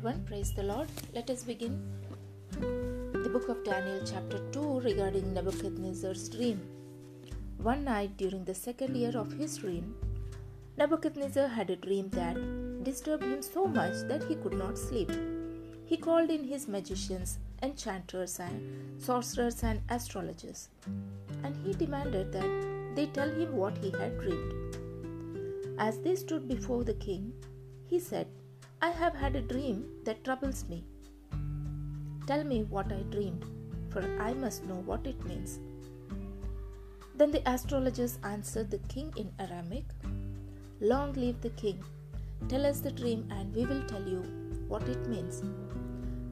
everyone, praise the Lord. Let us begin the book of Daniel, chapter 2, regarding Nebuchadnezzar's dream. One night during the second year of his reign, Nebuchadnezzar had a dream that disturbed him so much that he could not sleep. He called in his magicians, enchanters, and sorcerers and astrologers, and he demanded that they tell him what he had dreamed. As they stood before the king, he said, I have had a dream that troubles me. Tell me what I dreamed, for I must know what it means. Then the astrologers answered the king in Aramaic Long live the king. Tell us the dream, and we will tell you what it means.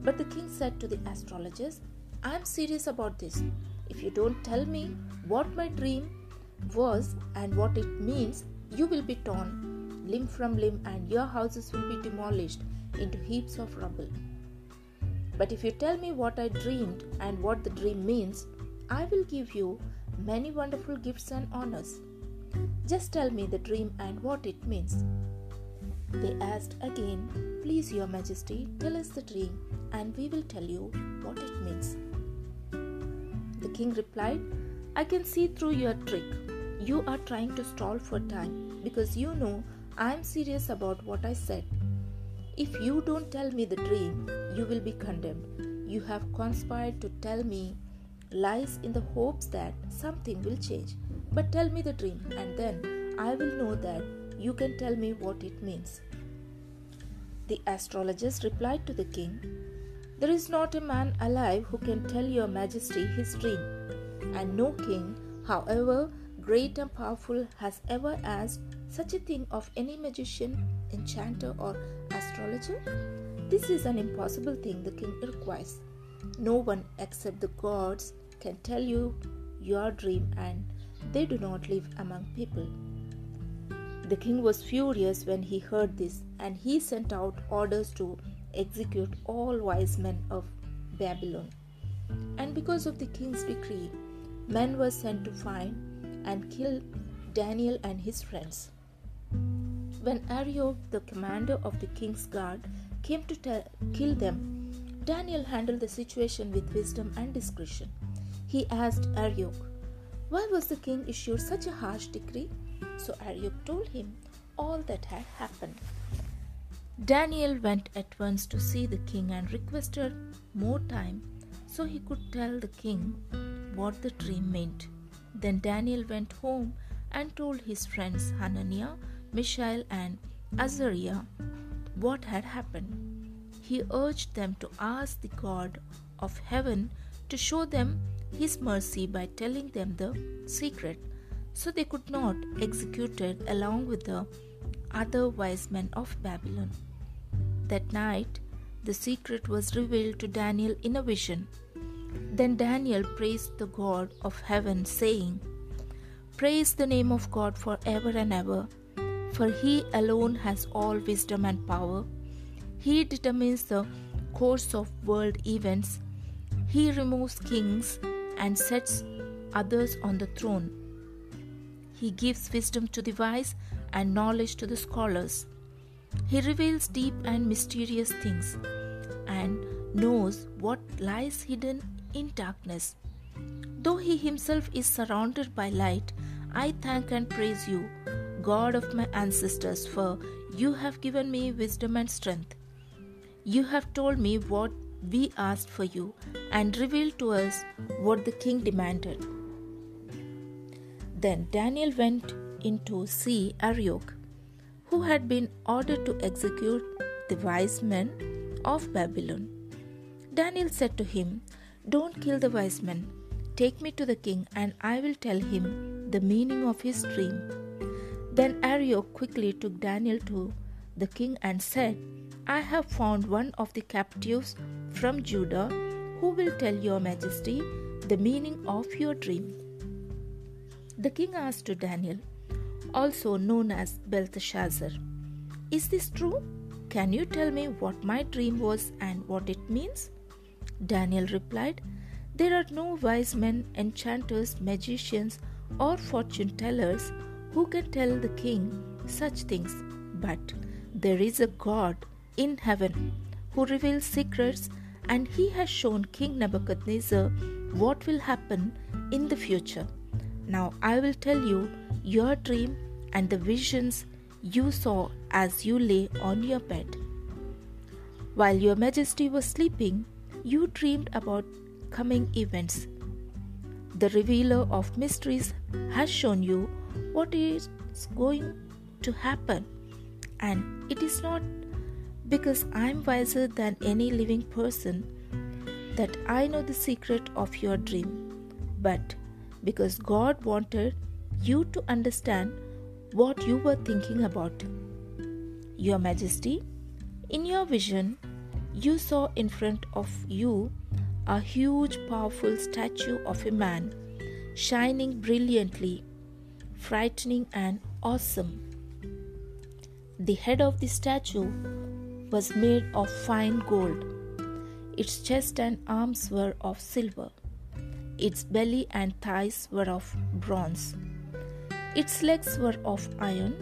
But the king said to the astrologers, I am serious about this. If you don't tell me what my dream was and what it means, you will be torn limb from limb, and your houses will be demolished into heaps of rubble. But if you tell me what I dreamed and what the dream means, I will give you many wonderful gifts and honors. Just tell me the dream and what it means. They asked again, Please, Your Majesty, tell us the dream, and we will tell you what it means. The king replied, I can see through your trick. You are trying to stall for time because you know I am serious about what I said. If you don't tell me the dream, you will be condemned. You have conspired to tell me lies in the hopes that something will change. But tell me the dream, and then I will know that you can tell me what it means. The astrologers replied to the king, There is not a man alive who can tell your majesty his dream, and no king, however great and powerful, has ever asked such a thing of any magician, enchanter, or astrologer? This is an impossible thing the king requires. No one except the gods can tell you your dream, and they do not live among people. The king was furious when he heard this, and he sent out orders to execute all wise men of Babylon. And because of the king's decree, men were sent to find and kill Daniel and his friends. When Arioch, the commander of the king's guard, came to kill them, Daniel handled the situation with wisdom and discretion. He asked Arioch, Why was the king issued such a harsh decree? So Arioch told him all that had happened. Daniel went at once to see the king and requested more time so he could tell the king what the dream meant. Then Daniel went home and told his friends Hananiah, Mishael, and Azariah what had happened. He urged them to ask the God of heaven to show them his mercy by telling them the secret, so they could not execute it along with the other wise men of Babylon. That night, the secret was revealed to Daniel in a vision. Then Daniel praised the God of heaven, saying, Praise the name of God forever and ever for he alone has all wisdom and power. He determines the course of world events. He removes kings and sets others on the throne. He gives wisdom to the wise and knowledge to the scholars. He reveals deep and mysterious things and knows what lies hidden in darkness. Though he himself is surrounded by light, I thank and praise you God of my ancestors, for you have given me wisdom and strength. You have told me what we asked for you and revealed to us what the king demanded. Then Daniel went in to see Arioch, who had been ordered to execute the wise men of Babylon. Daniel said to him, Don't kill the wise men. Take me to the king, and I will tell him the meaning of his dream. Then Arioch quickly took Daniel to the king and said, I have found one of the captives from Judah who will tell your majesty the meaning of your dream. The king asked to Daniel, also known as Belteshazzar, Is this true? Can you tell me what my dream was and what it means? Daniel replied, There are no wise men, enchanters, magicians, or fortune tellers who can tell the king such things? But there is a God in heaven who reveals secrets, and he has shown King Nebuchadnezzar what will happen in the future. Now I will tell you your dream and the visions you saw as you lay on your bed. While your majesty was sleeping, you dreamed about coming events. The revealer of mysteries has shown you what is going to happen, and it is not because I am wiser than any living person that I know the secret of your dream, but because God wanted you to understand what you were thinking about. Your Majesty, in your vision, you saw in front of you a huge, powerful statue of a man, shining brilliantly, frightening, and awesome. The head of the statue was made of fine gold. Its chest and arms were of silver. Its belly and thighs were of bronze. Its legs were of iron,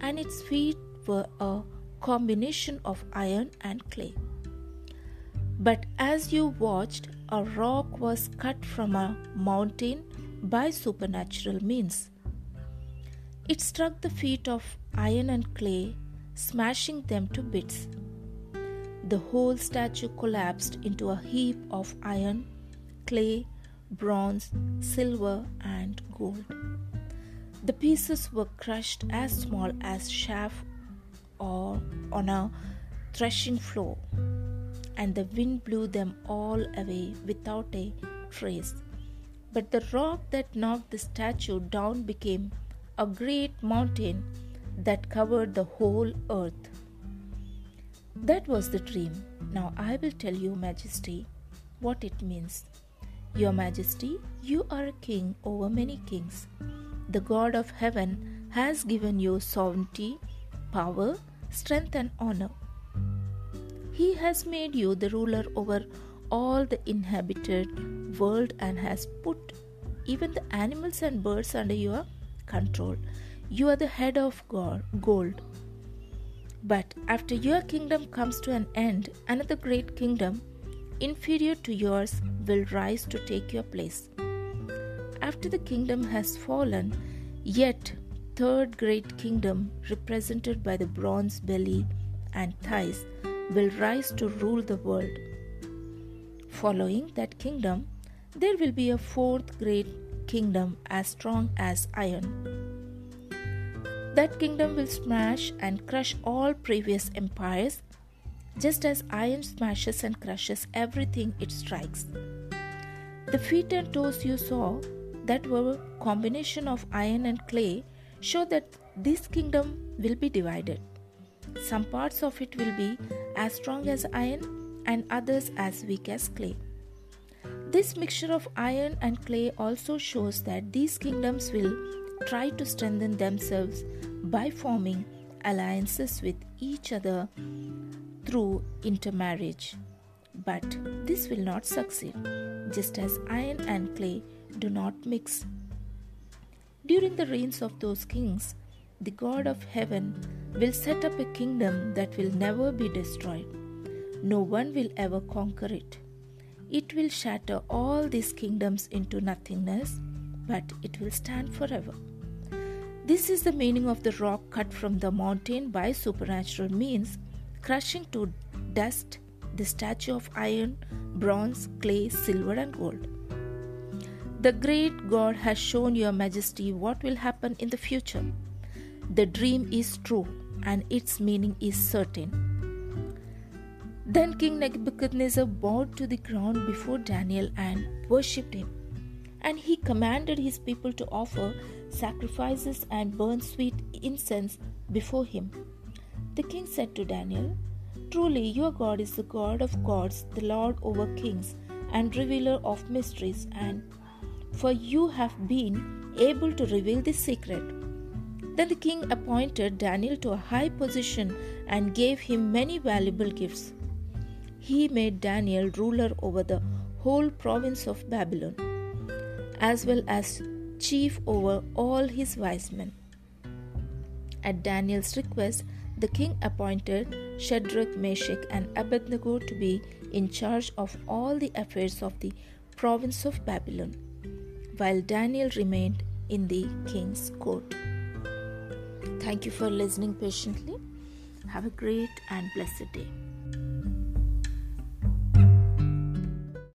and its feet were a combination of iron and clay. But as you watched, a rock was cut from a mountain by supernatural means. It struck the feet of iron and clay, smashing them to bits. The whole statue collapsed into a heap of iron, clay, bronze, silver, and gold. The pieces were crushed as small as chaff or on a threshing floor and the wind blew them all away without a trace. But the rock that knocked the statue down became a great mountain that covered the whole earth. That was the dream. Now I will tell you, Majesty, what it means. Your Majesty, you are a king over many kings. The God of heaven has given you sovereignty, power, strength, and honor. He has made you the ruler over all the inhabited world and has put even the animals and birds under your control. You are the head of gold. But after your kingdom comes to an end, another great kingdom, inferior to yours, will rise to take your place. After the kingdom has fallen, yet third great kingdom, represented by the bronze belly and thighs, will rise to rule the world. Following that kingdom, there will be a fourth great kingdom as strong as iron. That kingdom will smash and crush all previous empires, just as iron smashes and crushes everything it strikes. The feet and toes you saw that were a combination of iron and clay show that this kingdom will be divided. Some parts of it will be as strong as iron and others as weak as clay. This mixture of iron and clay also shows that these kingdoms will try to strengthen themselves by forming alliances with each other through intermarriage. But this will not succeed, just as iron and clay do not mix. During the reigns of those kings, the God of heaven will set up a kingdom that will never be destroyed. No one will ever conquer it. It will shatter all these kingdoms into nothingness, but it will stand forever. This is the meaning of the rock cut from the mountain by supernatural means, crushing to dust the statue of iron, bronze, clay, silver, and gold. The great God has shown your majesty what will happen in the future. The dream is true and its meaning is certain. Then King Nebuchadnezzar bowed to the ground before Daniel and worshipped him. And he commanded his people to offer sacrifices and burn sweet incense before him. The king said to Daniel, Truly, your God is the God of gods, the Lord over kings, and revealer of mysteries, and for you have been able to reveal this secret. Then the king appointed Daniel to a high position and gave him many valuable gifts. He made Daniel ruler over the whole province of Babylon, as well as chief over all his wise men. At Daniel's request, the king appointed Shadrach, Meshach, and Abednego to be in charge of all the affairs of the province of Babylon, while Daniel remained in the king's court. Thank you for listening patiently. Have a great and blessed day.